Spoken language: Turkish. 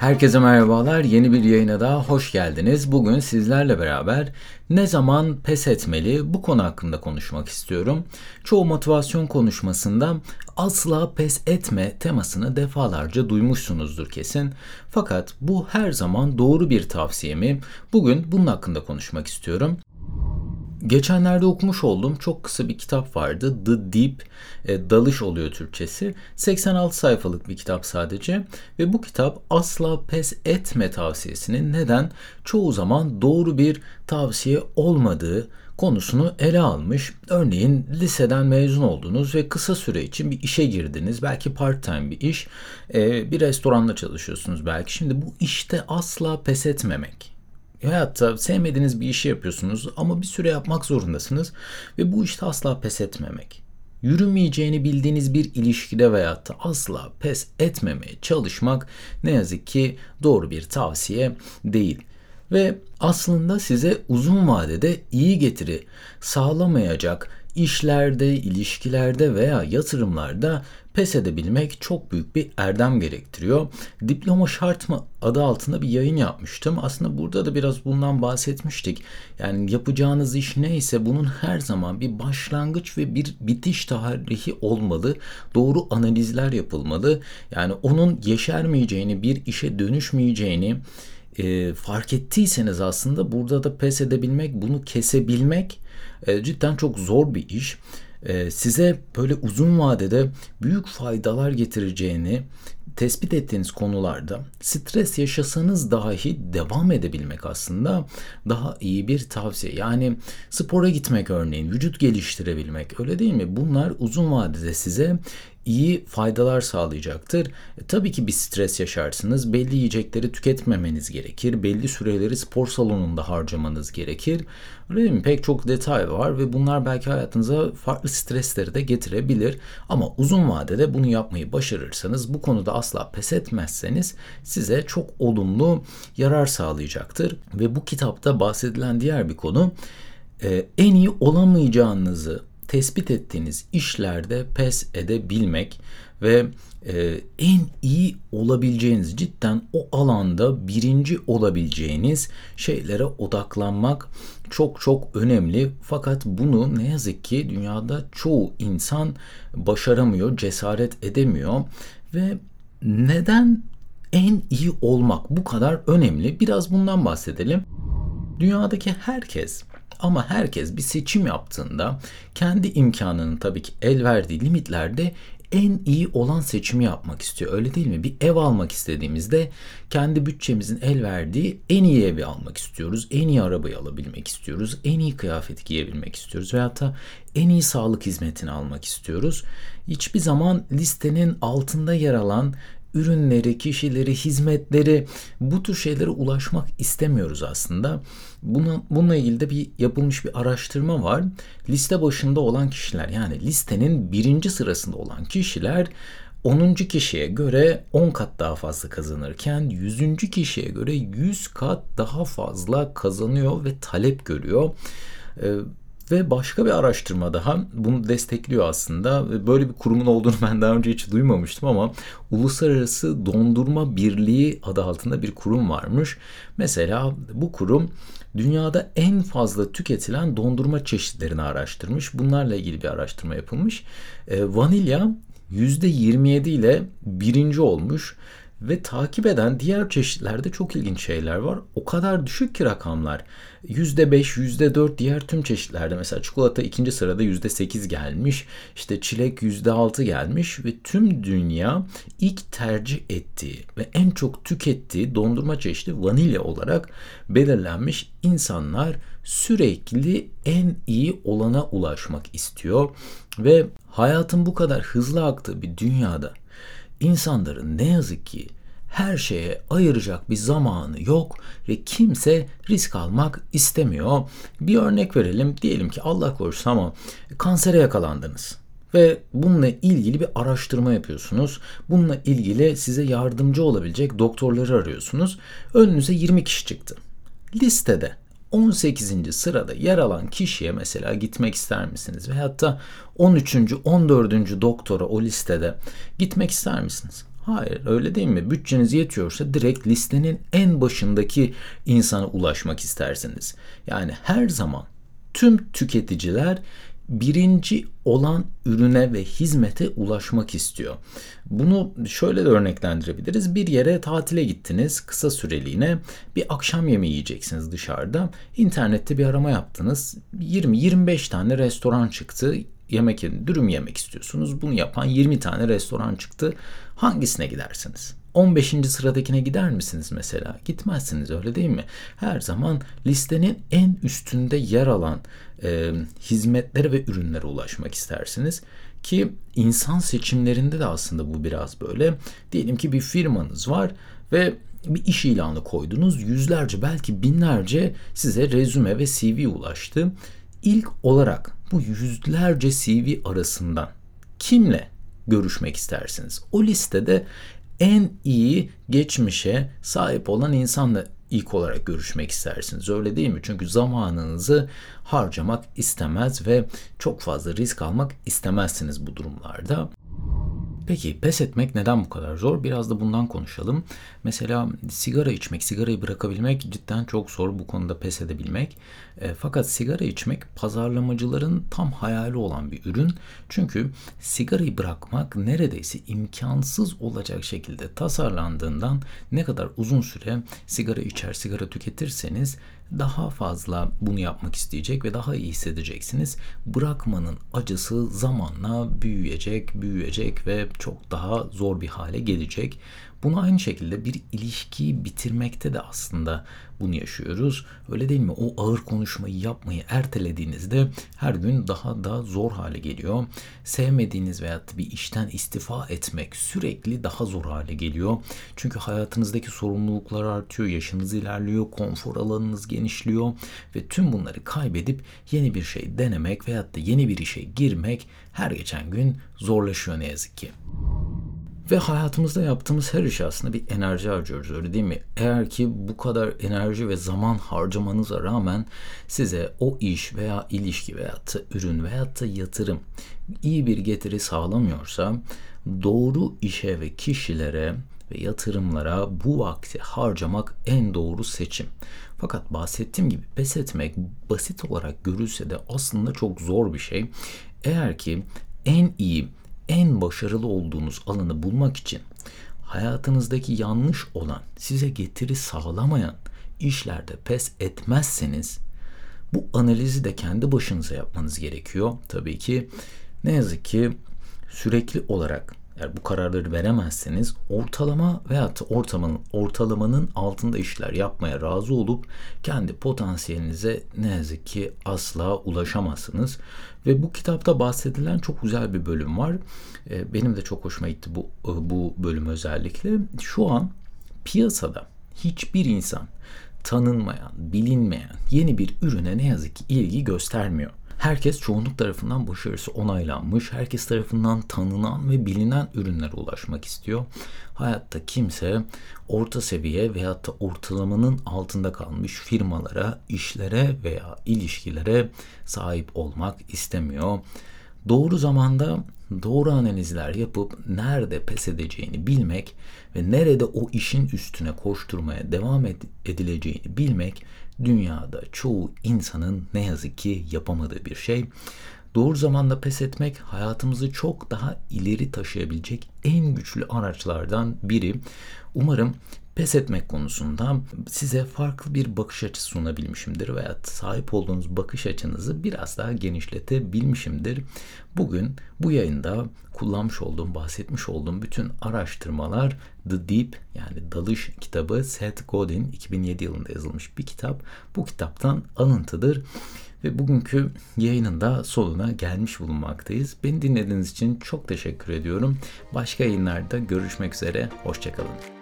Herkese merhabalar. Yeni bir yayına daha hoş geldiniz. Bugün sizlerle beraber ne zaman pes etmeli bu konu hakkında konuşmak istiyorum. Çoğu motivasyon konuşmasında asla pes etme temasını defalarca duymuşsunuzdur kesin. Fakat bu her zaman doğru bir tavsiye mi? Bugün bunun hakkında konuşmak istiyorum. Geçenlerde okumuş olduğum çok kısa bir kitap vardı. The Deep, e, Dalış oluyor Türkçesi. 86 sayfalık bir kitap sadece ve bu kitap asla pes etme tavsiyesinin neden çoğu zaman doğru bir tavsiye olmadığı konusunu ele almış. Örneğin liseden mezun oldunuz ve kısa süre için bir işe girdiniz. Belki part time bir iş. E, bir restoranda çalışıyorsunuz belki. Şimdi bu işte asla pes etmemek hayatta sevmediğiniz bir işi yapıyorsunuz ama bir süre yapmak zorundasınız ve bu işte asla pes etmemek. Yürümeyeceğini bildiğiniz bir ilişkide veya da asla pes etmemeye çalışmak ne yazık ki doğru bir tavsiye değil. Ve aslında size uzun vadede iyi getiri sağlamayacak işlerde, ilişkilerde veya yatırımlarda pes edebilmek çok büyük bir erdem gerektiriyor. Diploma şart mı adı altında bir yayın yapmıştım. Aslında burada da biraz bundan bahsetmiştik. Yani yapacağınız iş neyse bunun her zaman bir başlangıç ve bir bitiş tarihi olmalı. Doğru analizler yapılmalı. Yani onun yeşermeyeceğini, bir işe dönüşmeyeceğini e, fark ettiyseniz aslında burada da pes edebilmek, bunu kesebilmek e, cidden çok zor bir iş. E, size böyle uzun vadede büyük faydalar getireceğini tespit ettiğiniz konularda stres yaşasanız dahi devam edebilmek aslında daha iyi bir tavsiye. Yani spora gitmek örneğin, vücut geliştirebilmek öyle değil mi? Bunlar uzun vadede size iyi faydalar sağlayacaktır. E, tabii ki bir stres yaşarsınız. Belli yiyecekleri tüketmemeniz gerekir. Belli süreleri spor salonunda harcamanız gerekir. Öyle değil mi? Pek çok detay var ve bunlar belki hayatınıza farklı stresleri de getirebilir. Ama uzun vadede bunu yapmayı başarırsanız, bu konuda asla pes etmezseniz size çok olumlu yarar sağlayacaktır. Ve bu kitapta bahsedilen diğer bir konu e, en iyi olamayacağınızı tespit ettiğiniz işlerde pes edebilmek ve e, en iyi olabileceğiniz cidden o alanda birinci olabileceğiniz şeylere odaklanmak çok çok önemli. Fakat bunu ne yazık ki dünyada çoğu insan başaramıyor, cesaret edemiyor ve neden en iyi olmak bu kadar önemli? Biraz bundan bahsedelim. Dünyadaki herkes ama herkes bir seçim yaptığında kendi imkanının tabii ki el verdiği limitlerde en iyi olan seçimi yapmak istiyor. Öyle değil mi? Bir ev almak istediğimizde kendi bütçemizin el verdiği en iyi evi almak istiyoruz. En iyi arabayı alabilmek istiyoruz. En iyi kıyafeti giyebilmek istiyoruz. Veyahut da en iyi sağlık hizmetini almak istiyoruz. Hiçbir zaman listenin altında yer alan ürünleri, kişileri, hizmetleri bu tür şeylere ulaşmak istemiyoruz aslında. Buna, bununla ilgili de bir yapılmış bir araştırma var. Liste başında olan kişiler yani listenin birinci sırasında olan kişiler 10. kişiye göre 10 kat daha fazla kazanırken 100. kişiye göre 100 kat daha fazla kazanıyor ve talep görüyor. Ve başka bir araştırma daha bunu destekliyor aslında. Böyle bir kurumun olduğunu ben daha önce hiç duymamıştım ama Uluslararası Dondurma Birliği adı altında bir kurum varmış. Mesela bu kurum dünyada en fazla tüketilen dondurma çeşitlerini araştırmış. Bunlarla ilgili bir araştırma yapılmış. E, vanilya %27 ile birinci olmuş. Ve takip eden diğer çeşitlerde çok ilginç şeyler var. O kadar düşük ki rakamlar. %5, %4 diğer tüm çeşitlerde mesela çikolata ikinci sırada %8 gelmiş. İşte çilek %6 gelmiş ve tüm dünya ilk tercih ettiği ve en çok tükettiği dondurma çeşidi vanilya olarak belirlenmiş. insanlar sürekli en iyi olana ulaşmak istiyor ve hayatın bu kadar hızlı aktığı bir dünyada insanların ne yazık ki her şeye ayıracak bir zamanı yok ve kimse risk almak istemiyor. Bir örnek verelim. Diyelim ki Allah korusun ama kansere yakalandınız ve bununla ilgili bir araştırma yapıyorsunuz. Bununla ilgili size yardımcı olabilecek doktorları arıyorsunuz. Önünüze 20 kişi çıktı. Listede 18. sırada yer alan kişiye mesela gitmek ister misiniz? Veyahut da 13. 14. doktora o listede gitmek ister misiniz? Hayır öyle değil mi? Bütçeniz yetiyorsa direkt listenin en başındaki insana ulaşmak istersiniz. Yani her zaman tüm tüketiciler birinci olan ürüne ve hizmete ulaşmak istiyor. Bunu şöyle de örneklendirebiliriz. Bir yere tatile gittiniz kısa süreliğine bir akşam yemeği yiyeceksiniz dışarıda. İnternette bir arama yaptınız. 20-25 tane restoran çıktı. Yemek dürüm yemek istiyorsunuz. Bunu yapan 20 tane restoran çıktı. Hangisine gidersiniz? 15. sıradakine gider misiniz mesela? Gitmezsiniz öyle değil mi? Her zaman listenin en üstünde yer alan e, hizmetlere ve ürünlere ulaşmak istersiniz. Ki insan seçimlerinde de aslında bu biraz böyle. Diyelim ki bir firmanız var ve bir iş ilanı koydunuz. Yüzlerce belki binlerce size rezüme ve CV ulaştı. İlk olarak bu yüzlerce CV arasından kimle görüşmek istersiniz? O listede en iyi geçmişe sahip olan insanla ilk olarak görüşmek istersiniz. Öyle değil mi? Çünkü zamanınızı harcamak istemez ve çok fazla risk almak istemezsiniz bu durumlarda. Peki pes etmek neden bu kadar zor? Biraz da bundan konuşalım. Mesela sigara içmek, sigarayı bırakabilmek cidden çok zor bu konuda pes edebilmek. E, fakat sigara içmek pazarlamacıların tam hayali olan bir ürün. Çünkü sigarayı bırakmak neredeyse imkansız olacak şekilde tasarlandığından ne kadar uzun süre sigara içer, sigara tüketirseniz daha fazla bunu yapmak isteyecek ve daha iyi hissedeceksiniz. Bırakmanın acısı zamanla büyüyecek, büyüyecek ve çok daha zor bir hale gelecek. Bunu aynı şekilde bir ilişkiyi bitirmekte de aslında bunu yaşıyoruz. Öyle değil mi? O ağır konuşmayı yapmayı ertelediğinizde her gün daha da zor hale geliyor. Sevmediğiniz veya bir işten istifa etmek sürekli daha zor hale geliyor. Çünkü hayatınızdaki sorumluluklar artıyor, yaşınız ilerliyor, konfor alanınız genişliyor ve tüm bunları kaybedip yeni bir şey denemek veyahut da yeni bir işe girmek her geçen gün zorlaşıyor ne yazık ki. Ve hayatımızda yaptığımız her iş aslında bir enerji harcıyoruz öyle değil mi? Eğer ki bu kadar enerji ve zaman harcamanıza rağmen size o iş veya ilişki veya da ürün veya da yatırım iyi bir getiri sağlamıyorsa doğru işe ve kişilere ve yatırımlara bu vakti harcamak en doğru seçim. Fakat bahsettiğim gibi pes etmek basit olarak görülse de aslında çok zor bir şey. Eğer ki en iyi en başarılı olduğunuz alanı bulmak için hayatınızdaki yanlış olan, size getiri sağlamayan işlerde pes etmezseniz bu analizi de kendi başınıza yapmanız gerekiyor. Tabii ki ne yazık ki sürekli olarak eğer bu kararları veremezseniz ortalama veya ortamın, ortalamanın altında işler yapmaya razı olup kendi potansiyelinize ne yazık ki asla ulaşamazsınız. Ve bu kitapta bahsedilen çok güzel bir bölüm var. Ee, benim de çok hoşuma gitti bu, bu bölüm özellikle. Şu an piyasada hiçbir insan tanınmayan, bilinmeyen yeni bir ürüne ne yazık ki ilgi göstermiyor. Herkes çoğunluk tarafından başarısı onaylanmış, herkes tarafından tanınan ve bilinen ürünlere ulaşmak istiyor. Hayatta kimse orta seviye veyahut da ortalamanın altında kalmış firmalara, işlere veya ilişkilere sahip olmak istemiyor. Doğru zamanda doğru analizler yapıp nerede pes edeceğini bilmek ve nerede o işin üstüne koşturmaya devam edileceğini bilmek dünyada çoğu insanın ne yazık ki yapamadığı bir şey. Doğru zamanda pes etmek hayatımızı çok daha ileri taşıyabilecek en güçlü araçlardan biri. Umarım pes etmek konusunda size farklı bir bakış açısı sunabilmişimdir veya sahip olduğunuz bakış açınızı biraz daha genişletebilmişimdir. Bugün bu yayında kullanmış olduğum, bahsetmiş olduğum bütün araştırmalar The Deep yani Dalış kitabı Seth Godin 2007 yılında yazılmış bir kitap. Bu kitaptan alıntıdır. Ve bugünkü yayının da sonuna gelmiş bulunmaktayız. Beni dinlediğiniz için çok teşekkür ediyorum. Başka yayınlarda görüşmek üzere. Hoşçakalın.